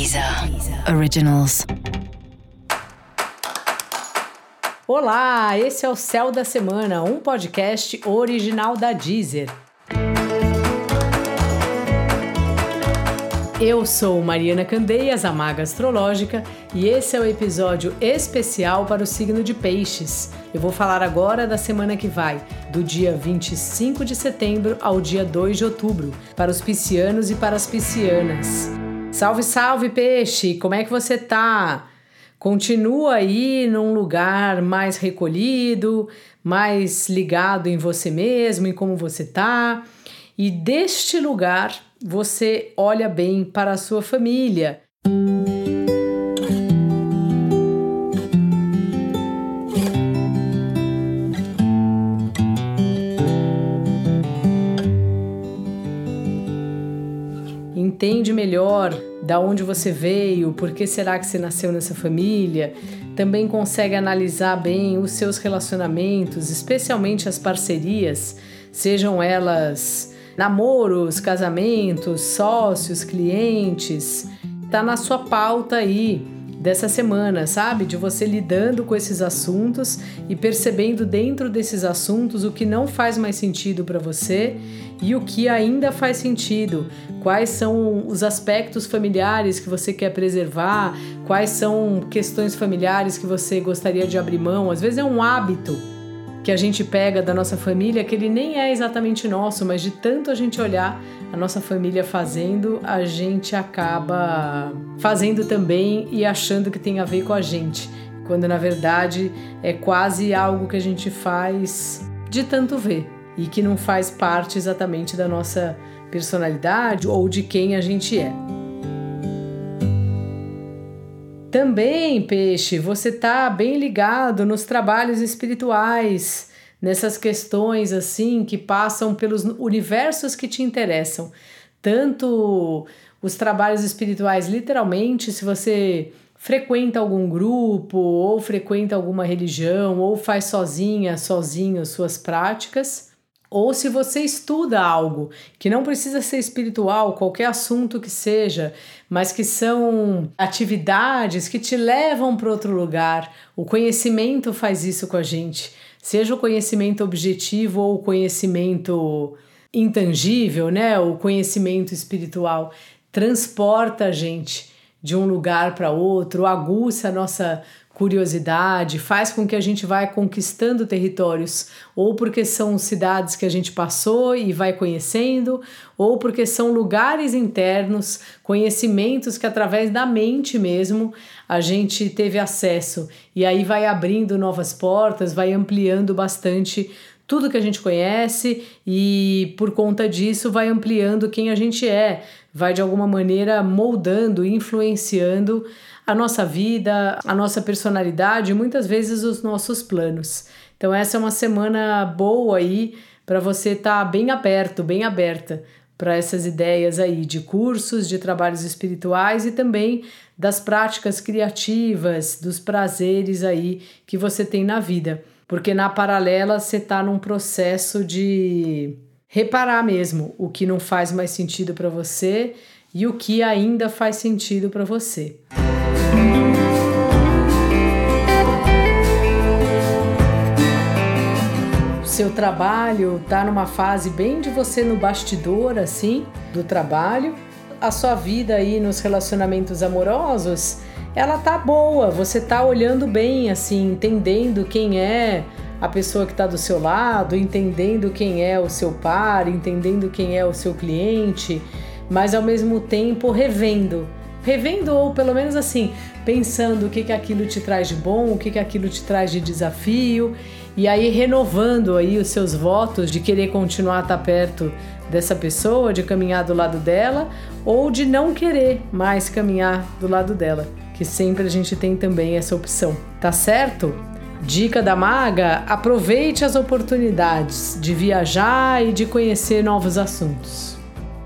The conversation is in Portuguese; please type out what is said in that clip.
Deezer Originals. Olá, esse é o Céu da Semana, um podcast original da Deezer. Eu sou Mariana Candeias, a Maga Astrológica, e esse é o episódio especial para o signo de Peixes. Eu vou falar agora da semana que vai, do dia 25 de setembro ao dia 2 de outubro, para os piscianos e para as piscianas. Salve, salve, peixe! Como é que você tá? Continua aí num lugar mais recolhido, mais ligado em você mesmo, em como você tá. E deste lugar você olha bem para a sua família. Entende melhor da onde você veio, por que será que você nasceu nessa família. Também consegue analisar bem os seus relacionamentos, especialmente as parcerias, sejam elas namoros, casamentos, sócios, clientes. Tá na sua pauta aí dessa semana, sabe? De você lidando com esses assuntos e percebendo dentro desses assuntos o que não faz mais sentido para você e o que ainda faz sentido. Quais são os aspectos familiares que você quer preservar? Quais são questões familiares que você gostaria de abrir mão? Às vezes é um hábito que a gente pega da nossa família que ele nem é exatamente nosso, mas de tanto a gente olhar a nossa família fazendo, a gente acaba fazendo também e achando que tem a ver com a gente, quando na verdade é quase algo que a gente faz de tanto ver e que não faz parte exatamente da nossa personalidade ou de quem a gente é. Também, peixe, você está bem ligado nos trabalhos espirituais, nessas questões assim que passam pelos universos que te interessam. Tanto os trabalhos espirituais, literalmente, se você frequenta algum grupo, ou frequenta alguma religião, ou faz sozinha, sozinho suas práticas ou se você estuda algo que não precisa ser espiritual, qualquer assunto que seja, mas que são atividades que te levam para outro lugar. O conhecimento faz isso com a gente, seja o conhecimento objetivo ou o conhecimento intangível, né? O conhecimento espiritual transporta a gente de um lugar para outro, aguça a nossa curiosidade, faz com que a gente vá conquistando territórios, ou porque são cidades que a gente passou e vai conhecendo, ou porque são lugares internos, conhecimentos que através da mente mesmo a gente teve acesso. E aí vai abrindo novas portas, vai ampliando bastante tudo que a gente conhece e por conta disso vai ampliando quem a gente é, vai de alguma maneira moldando, influenciando a nossa vida, a nossa personalidade e muitas vezes os nossos planos. Então, essa é uma semana boa aí para você estar tá bem aberto, bem aberta para essas ideias aí de cursos, de trabalhos espirituais e também das práticas criativas, dos prazeres aí que você tem na vida. Porque na paralela você está num processo de reparar mesmo o que não faz mais sentido para você e o que ainda faz sentido para você. seu trabalho está numa fase bem de você no bastidor, assim, do trabalho. A sua vida aí nos relacionamentos amorosos, ela tá boa, você tá olhando bem, assim, entendendo quem é a pessoa que está do seu lado, entendendo quem é o seu par, entendendo quem é o seu cliente, mas ao mesmo tempo revendo. Revendo, ou pelo menos assim, pensando o que, que aquilo te traz de bom, o que, que aquilo te traz de desafio e aí renovando aí os seus votos de querer continuar a estar perto dessa pessoa, de caminhar do lado dela ou de não querer mais caminhar do lado dela, que sempre a gente tem também essa opção. Tá certo? Dica da maga: aproveite as oportunidades de viajar e de conhecer novos assuntos.